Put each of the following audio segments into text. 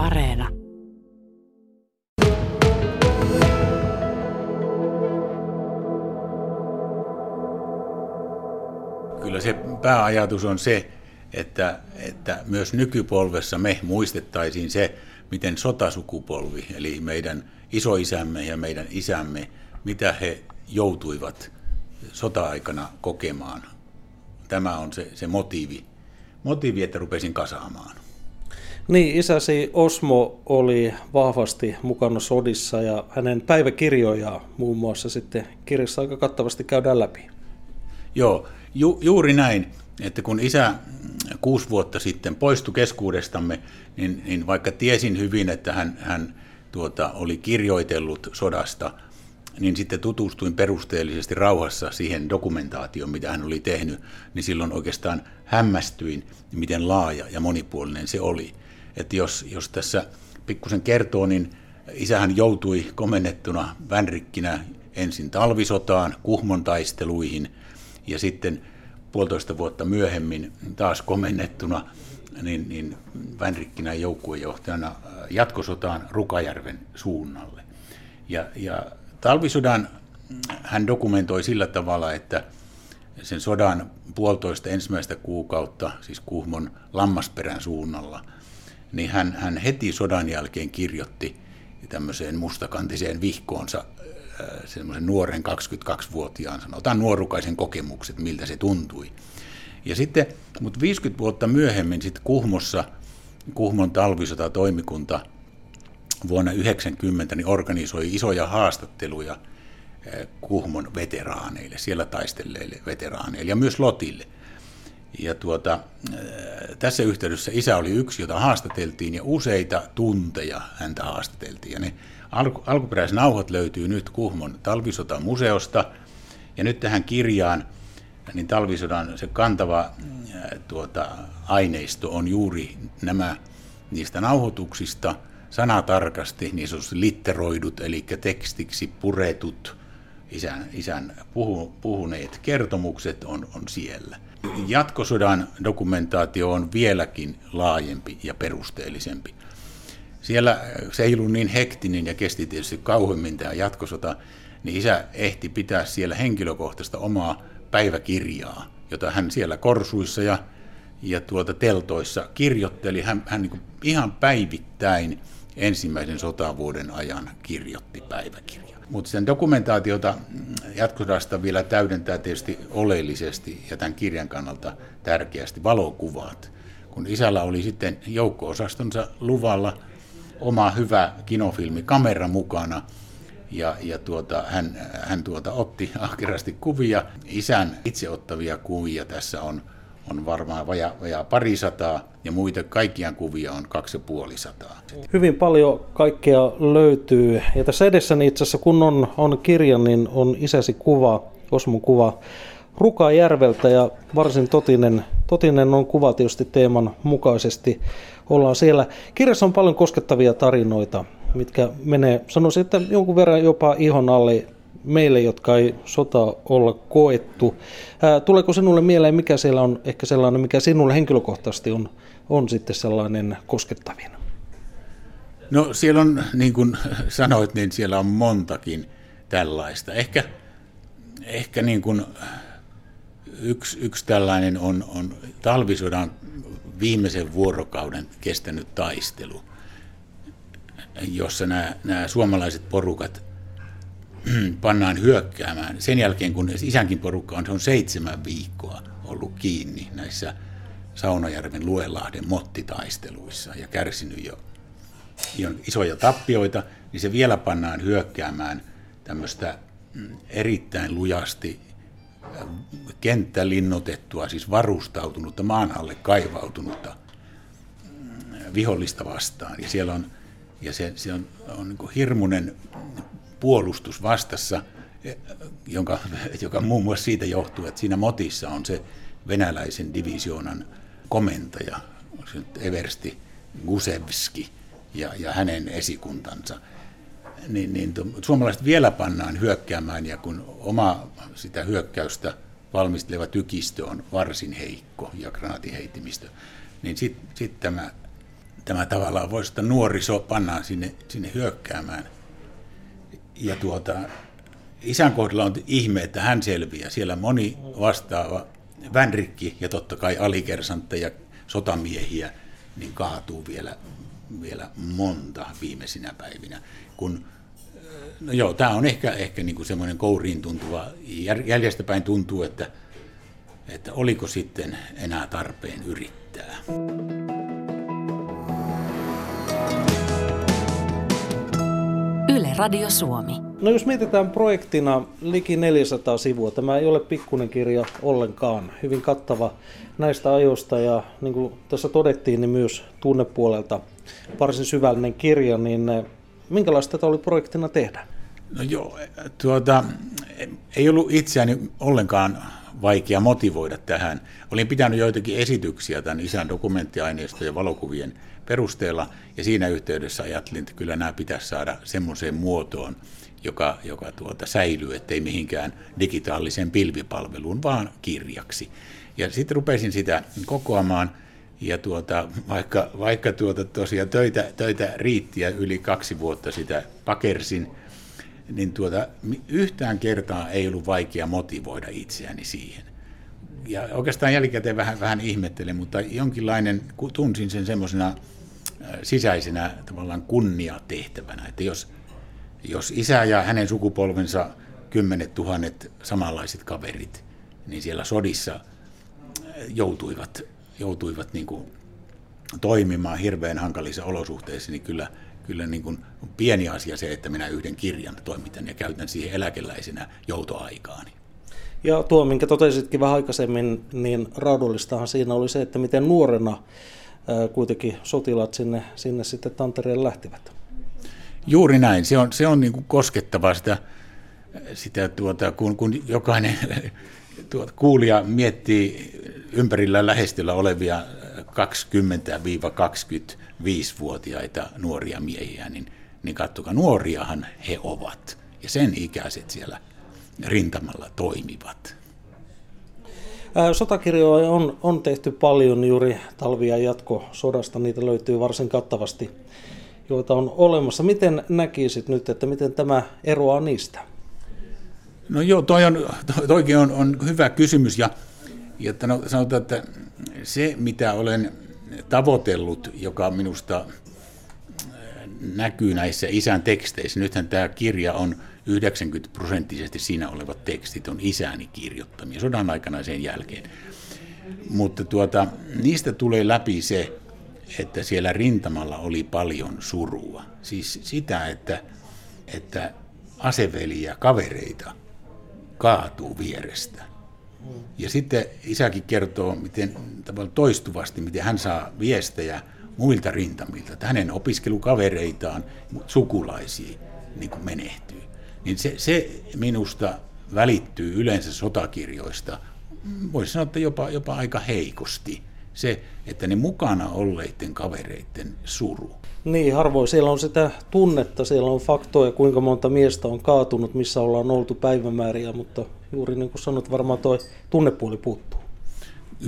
Areena. Kyllä se pääajatus on se, että, että myös nykypolvessa me muistettaisiin se, miten sotasukupolvi, eli meidän isoisämme ja meidän isämme, mitä he joutuivat sota-aikana kokemaan. Tämä on se, se motiivi, motiivi, että rupesin kasaamaan. Niin, isäsi Osmo oli vahvasti mukana sodissa ja hänen päiväkirjojaan muun muassa sitten kirjassa aika kattavasti käydään läpi. Joo, ju, juuri näin, että kun isä kuusi vuotta sitten poistui keskuudestamme, niin, niin vaikka tiesin hyvin, että hän, hän tuota, oli kirjoitellut sodasta, niin sitten tutustuin perusteellisesti rauhassa siihen dokumentaatioon, mitä hän oli tehnyt, niin silloin oikeastaan hämmästyin, miten laaja ja monipuolinen se oli. Että jos, jos tässä pikkusen kertoo, niin isähän joutui komennettuna vänrikkinä ensin talvisotaan, Kuhmon taisteluihin ja sitten puolitoista vuotta myöhemmin taas komennettuna niin, niin Vänrikkinän joukkuejohtajana jatkosotaan Rukajärven suunnalle. Ja, ja talvisodan hän dokumentoi sillä tavalla, että sen sodan puolitoista ensimmäistä kuukautta, siis Kuhmon lammasperän suunnalla, niin hän, hän heti sodan jälkeen kirjoitti tämmöiseen mustakantiseen vihkoonsa semmoisen nuoren 22-vuotiaan, sanotaan nuorukaisen kokemukset, miltä se tuntui. Ja sitten, mutta 50 vuotta myöhemmin sitten Kuhmossa, Kuhmon talvisota toimikunta vuonna 90 niin organisoi isoja haastatteluja Kuhmon veteraaneille, siellä taistelleille veteraaneille ja myös Lotille. Ja tuota, tässä yhteydessä isä oli yksi, jota haastateltiin ja useita tunteja häntä haastateltiin. Ja ne alku, alkuperäisnauhat löytyy nyt Kuhmon talvisotamuseosta ja nyt tähän kirjaan niin talvisodan se kantava tuota, aineisto on juuri nämä niistä nauhoituksista sanatarkasti, niin sanotusti litteroidut, eli tekstiksi puretut isän, isän puhu, puhuneet kertomukset on, on siellä. Jatkosodan dokumentaatio on vieläkin laajempi ja perusteellisempi. Siellä se ei ollut niin hektinen ja kesti tietysti kauemmin tämä jatkosota, niin isä ehti pitää siellä henkilökohtaista omaa päiväkirjaa, jota hän siellä korsuissa ja, ja tuota teltoissa kirjoitteli. Hän, hän niin ihan päivittäin ensimmäisen sotavuoden ajan kirjoitti päiväkirjaa. Mutta sen dokumentaatiota jatkosodasta vielä täydentää tietysti oleellisesti ja tämän kirjan kannalta tärkeästi valokuvat. Kun isällä oli sitten joukko-osastonsa luvalla oma hyvä kinofilmi kamera mukana, ja, ja tuota, hän, hän tuota, otti ahkerasti kuvia, isän itse ottavia kuvia tässä on, on varmaan vaja, vaja parisataa ja muita kaikkiaan kuvia on kaksi ja puoli sataa. Hyvin paljon kaikkea löytyy ja tässä edessäni itse asiassa kun on, on kirja, niin on isäsi kuva, Osmon kuva Rukajärveltä ja varsin totinen, totinen on kuva tietysti teeman mukaisesti. Ollaan siellä. Kirjassa on paljon koskettavia tarinoita, mitkä menee, sanoisin, että jonkun verran jopa ihon alle meille, jotka ei sota olla koettu. Ää, tuleeko sinulle mieleen, mikä siellä on ehkä sellainen, mikä sinulle henkilökohtaisesti on, on sitten sellainen koskettavin? No siellä on, niin kuin sanoit, niin siellä on montakin tällaista. Ehkä, ehkä niin kuin yksi, yksi tällainen on, on talvisodan viimeisen vuorokauden kestänyt taistelu, jossa nämä, nämä suomalaiset porukat pannaan hyökkäämään. Sen jälkeen, kun isänkin porukka on, se on seitsemän viikkoa ollut kiinni näissä Saunajärven Luelahden mottitaisteluissa ja kärsinyt jo, isoja tappioita, niin se vielä pannaan hyökkäämään tämmöistä mm, erittäin lujasti kenttälinnotettua, siis varustautunutta, maan alle kaivautunutta mm, vihollista vastaan. Ja siellä on, ja se, se on, on niin hirmuinen puolustus vastassa, e, jonka, joka muun muassa siitä johtuu, että siinä motissa on se venäläisen divisioonan komentaja, Eversti Gusevski ja, ja hänen esikuntansa niin, niin suomalaiset vielä pannaan hyökkäämään ja kun oma sitä hyökkäystä valmisteleva tykistö on varsin heikko ja granaatiheittimistö, niin sitten sit tämä, tämä tavallaan voisi, että nuoriso pannaan sinne, sinne hyökkäämään. Ja tuota, isän kohdalla on ihme, että hän selviää. Siellä moni vastaava vänrikki ja totta kai alikersantteja, sotamiehiä, niin kaatuu vielä, vielä monta viimeisinä päivinä. Kun, no joo, tämä on ehkä, ehkä niin kuin semmoinen kouriin tuntuva, jäljestäpäin tuntuu, että, että oliko sitten enää tarpeen yrittää. Radio Suomi. No jos mietitään projektina liki 400 sivua, tämä ei ole pikkuinen kirja ollenkaan. Hyvin kattava näistä ajoista ja niin kuin tässä todettiin, niin myös tunnepuolelta varsin syvällinen kirja, niin eh, minkälaista tätä oli projektina tehdä? No joo, tuota, ei ollut itseäni ollenkaan vaikea motivoida tähän. Olin pitänyt joitakin esityksiä tämän isän dokumenttiaineistojen ja valokuvien perusteella, ja siinä yhteydessä ajattelin, että kyllä nämä pitäisi saada semmoiseen muotoon, joka, joka tuota, säilyy, ettei mihinkään digitaaliseen pilvipalveluun, vaan kirjaksi. Ja sitten rupesin sitä kokoamaan, ja tuota, vaikka, vaikka tuota, tosiaan töitä, töitä riitti ja yli kaksi vuotta sitä pakersin, niin tuota, yhtään kertaa ei ollut vaikea motivoida itseäni siihen. Ja oikeastaan jälkikäteen vähän, vähän ihmettelin, mutta jonkinlainen, tunsin sen semmoisena sisäisenä tavallaan kunniatehtävänä, että jos, jos isä ja hänen sukupolvensa kymmenet tuhannet samanlaiset kaverit, niin siellä sodissa joutuivat, joutuivat niin kuin toimimaan hirveän hankalissa olosuhteissa, niin kyllä, kyllä niin kuin pieni asia se, että minä yhden kirjan toimitan ja käytän siihen eläkeläisenä joutoaikaani. Ja tuo, minkä totesitkin vähän aikaisemmin, niin raadullistahan siinä oli se, että miten nuorena kuitenkin sotilaat sinne, sinne sitten Tantereen lähtivät. Juuri näin. Se on, se on niin kuin koskettavaa sitä, sitä tuota, kun, kun jokainen tuota, kuulija miettii ympärillä lähestyllä olevia 20-25-vuotiaita nuoria miehiä, niin, niin katsokaa, nuoriahan he ovat. Ja sen ikäiset siellä rintamalla toimivat. Sotakirjoja on, on tehty paljon juuri talvia jatkosodasta, niitä löytyy varsin kattavasti, joita on olemassa. Miten näkisit nyt, että miten tämä eroaa niistä? No joo, toi on, toikin on, on hyvä kysymys ja, ja no, sanotaan, että se mitä olen tavoitellut, joka minusta näkyy näissä isän teksteissä, nythän tämä kirja on 90 prosenttisesti siinä olevat tekstit on isäni kirjoittamia sodan aikana sen jälkeen. Mutta tuota, niistä tulee läpi se, että siellä rintamalla oli paljon surua. Siis sitä, että, että aseveliä, kavereita kaatuu vierestä. Ja sitten isäkin kertoo miten, toistuvasti, miten hän saa viestejä muilta rintamilta, että hänen opiskelukavereitaan, sukulaisiin niin kuin menehtyy niin se, se minusta välittyy yleensä sotakirjoista, voisi sanoa, että jopa, jopa aika heikosti. Se, että ne mukana olleiden kavereiden suru. Niin, harvoin siellä on sitä tunnetta, siellä on faktoja, kuinka monta miestä on kaatunut, missä ollaan oltu päivämääriä, mutta juuri niin kuin sanot, varmaan tuo tunnepuoli puuttuu.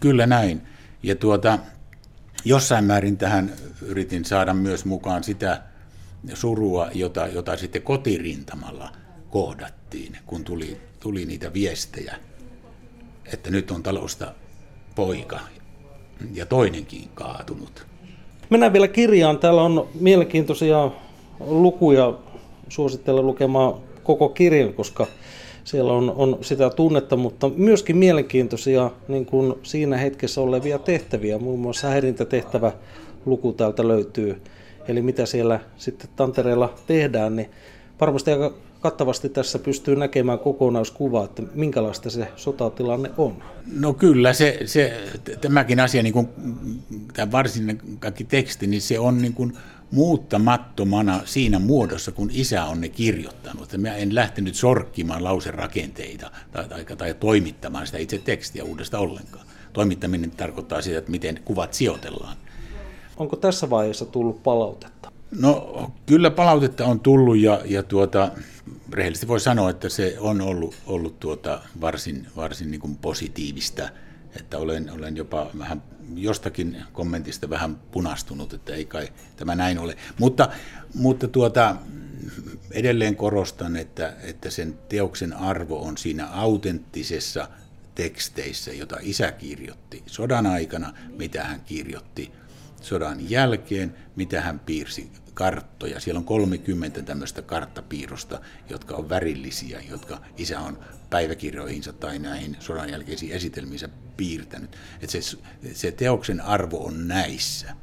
Kyllä näin. Ja tuota, jossain määrin tähän yritin saada myös mukaan sitä, surua, jota, jota sitten kotirintamalla kohdattiin, kun tuli, tuli niitä viestejä, että nyt on talosta poika ja toinenkin kaatunut. Mennään vielä kirjaan. Täällä on mielenkiintoisia lukuja. Suosittelen lukemaan koko kirjan, koska siellä on, on sitä tunnetta, mutta myöskin mielenkiintoisia niin kuin siinä hetkessä olevia tehtäviä. Muun muassa häirintätehtävä luku täältä löytyy eli mitä siellä sitten Tantereella tehdään, niin varmasti aika kattavasti tässä pystyy näkemään kokonaiskuvaa, että minkälaista se sotatilanne on. No kyllä, se, se, tämäkin asia, niin kuin tämä varsinainen kaikki teksti, niin se on niin kuin muuttamattomana siinä muodossa, kun isä on ne kirjoittanut. Mä en lähtenyt sorkkimaan lauserakenteita tai, tai, tai toimittamaan sitä itse tekstiä uudesta ollenkaan. Toimittaminen tarkoittaa sitä, että miten kuvat sijoitellaan. Onko tässä vaiheessa tullut palautetta? No kyllä palautetta on tullut ja, ja tuota, rehellisesti voi sanoa, että se on ollut, ollut tuota varsin, varsin niin kuin positiivista. että olen, olen jopa vähän jostakin kommentista vähän punastunut, että ei kai tämä näin ole. Mutta, mutta tuota, edelleen korostan, että, että sen teoksen arvo on siinä autenttisessa teksteissä, jota isä kirjoitti sodan aikana, mitä hän kirjoitti sodan jälkeen, mitä hän piirsi karttoja. Siellä on 30 tämmöistä karttapiirrosta, jotka on värillisiä, jotka isä on päiväkirjoihinsa tai näihin sodan jälkeisiin esitelmiinsä piirtänyt. Että se, se teoksen arvo on näissä.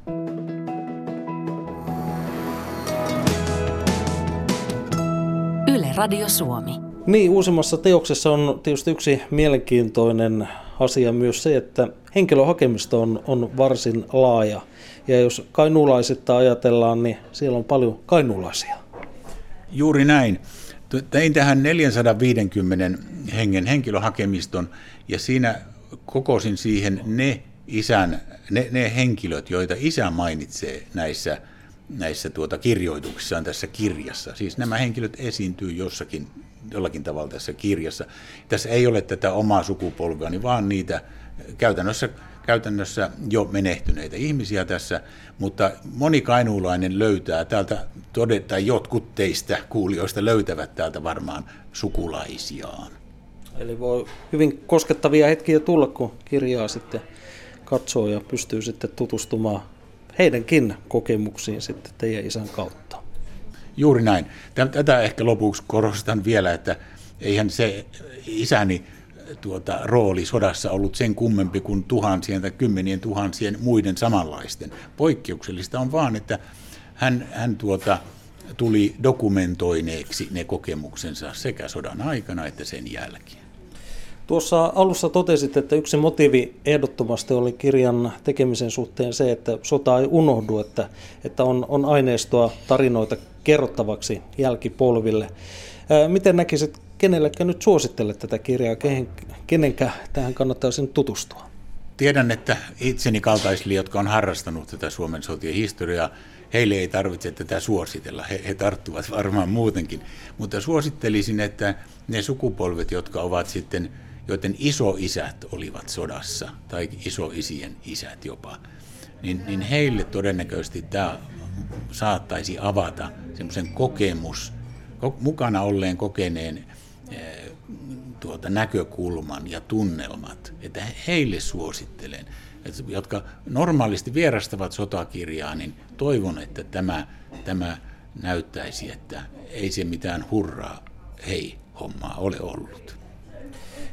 Yle Radio Suomi. Niin, uusimmassa teoksessa on tietysti yksi mielenkiintoinen asia myös se, että henkilöhakemisto on, on varsin laaja. Ja jos kainuulaisista ajatellaan, niin siellä on paljon kainuulaisia. Juuri näin. Tein tähän 450 hengen henkilöhakemiston ja siinä kokosin siihen ne isän, ne, ne henkilöt, joita isä mainitsee näissä, näissä tuota kirjoituksissaan tässä kirjassa. Siis nämä henkilöt esiintyy jossakin, jollakin tavalla tässä kirjassa. Tässä ei ole tätä omaa sukupolvea, niin vaan niitä käytännössä, käytännössä jo menehtyneitä ihmisiä tässä, mutta moni kainuulainen löytää täältä, todeta, jotkut teistä kuulijoista löytävät täältä varmaan sukulaisiaan. Eli voi hyvin koskettavia hetkiä tulla, kun kirjaa sitten katsoo ja pystyy sitten tutustumaan heidänkin kokemuksiin sitten teidän isän kautta. Juuri näin. Tätä ehkä lopuksi korostan vielä, että eihän se isäni tuota, rooli sodassa ollut sen kummempi kuin tuhansien tai kymmenien tuhansien muiden samanlaisten. Poikkeuksellista on vaan, että hän, hän tuota, tuli dokumentoineeksi ne kokemuksensa sekä sodan aikana että sen jälkeen. Tuossa alussa totesit, että yksi motiivi ehdottomasti oli kirjan tekemisen suhteen se, että sota ei unohdu, että, että on, on aineistoa, tarinoita kerrottavaksi jälkipolville. Miten näkisit, kenellekä nyt suosittelet tätä kirjaa, kehen, kenenkä tähän kannattaisi tutustua? Tiedän, että itseni kaltaisille, jotka on harrastanut tätä Suomen sotien historiaa, heille ei tarvitse tätä suositella, he, he tarttuvat varmaan muutenkin. Mutta suosittelisin, että ne sukupolvet, jotka ovat sitten joiden isoisät olivat sodassa, tai isoisien isät jopa, niin, niin heille todennäköisesti tämä saattaisi avata semmoisen kokemus, mukana olleen kokeneen eh, tuota, näkökulman ja tunnelmat, että heille suosittelen, että, jotka normaalisti vierastavat sotakirjaa, niin toivon, että tämä, tämä näyttäisi, että ei se mitään hurraa hei hommaa ole ollut.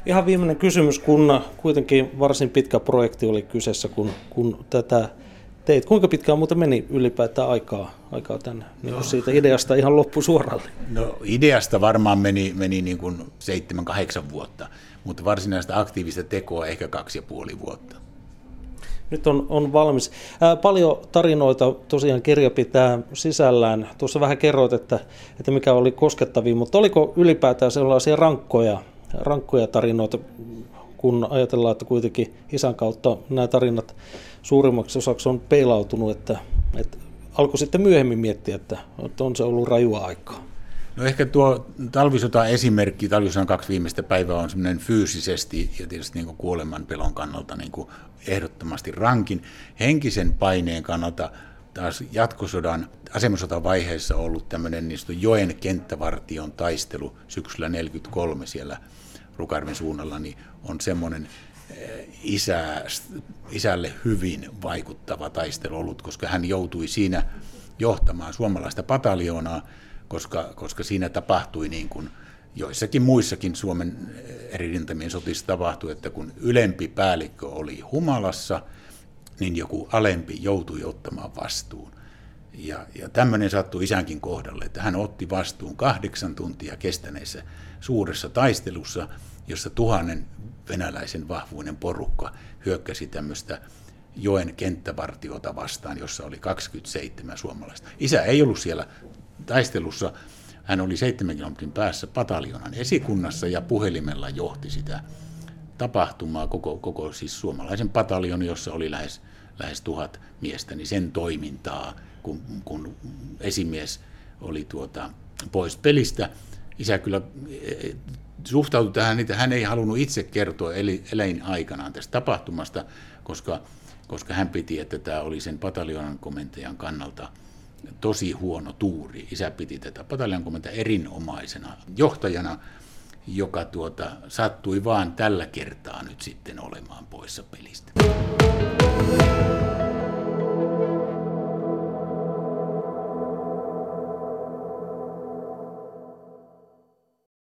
Ihan viimeinen kysymys, kun kuitenkin varsin pitkä projekti oli kyseessä, kun, kun tätä teit. Kuinka pitkään muuten meni ylipäätään aikaa, aikaa tänne niin no. siitä ideasta ihan loppusuoralle? No ideasta varmaan meni, meni niin kuin seitsemän, kahdeksan vuotta, mutta varsinaista aktiivista tekoa ehkä kaksi ja puoli vuotta. Nyt on, on valmis. Ää, paljon tarinoita tosiaan kirja pitää sisällään. Tuossa vähän kerroit, että, että mikä oli koskettavia, mutta oliko ylipäätään sellaisia rankkoja rankkoja tarinoita, kun ajatellaan, että kuitenkin isän kautta nämä tarinat suurimmaksi osaksi on peilautunut, että, että alkoi sitten myöhemmin miettiä, että, on se ollut rajua aikaa. No ehkä tuo talvisota esimerkki, talvisodan kaksi viimeistä päivää on semmoinen fyysisesti ja tietysti niin kuin kuoleman pelon kannalta niin ehdottomasti rankin. Henkisen paineen kannalta taas jatkosodan asemasotan vaiheessa ollut tämmöinen niin joen kenttävartion taistelu syksyllä 1943 siellä Rukarvin suunnalla, niin on semmoinen eh, isä, isälle hyvin vaikuttava taistelu ollut, koska hän joutui siinä johtamaan suomalaista pataljoonaa, koska, koska siinä tapahtui niin kuin joissakin muissakin Suomen eh, eri rintamien sotissa tapahtui, että kun ylempi päällikkö oli humalassa, niin joku alempi joutui ottamaan vastuun. Ja, ja tämmöinen sattui isänkin kohdalle, että hän otti vastuun kahdeksan tuntia kestäneessä suuressa taistelussa, jossa tuhannen venäläisen vahvuinen porukka hyökkäsi tämmöistä joen kenttävartiota vastaan, jossa oli 27 suomalaista. Isä ei ollut siellä taistelussa, hän oli 7 kilometrin päässä pataljonan esikunnassa ja puhelimella johti sitä tapahtumaa, koko, koko siis suomalaisen pataljon, jossa oli lähes, lähes tuhat miestä, niin sen toimintaa, kun, kun esimies oli tuota, pois pelistä, isä kyllä suhtautui tähän, että hän ei halunnut itse kertoa eläin aikanaan tästä tapahtumasta, koska, koska hän piti, että tämä oli sen pataljoonan komentajan kannalta tosi huono tuuri. Isä piti tätä pataljonan komentajan erinomaisena johtajana, joka tuota, sattui vaan tällä kertaa nyt sitten olemaan poissa pelistä.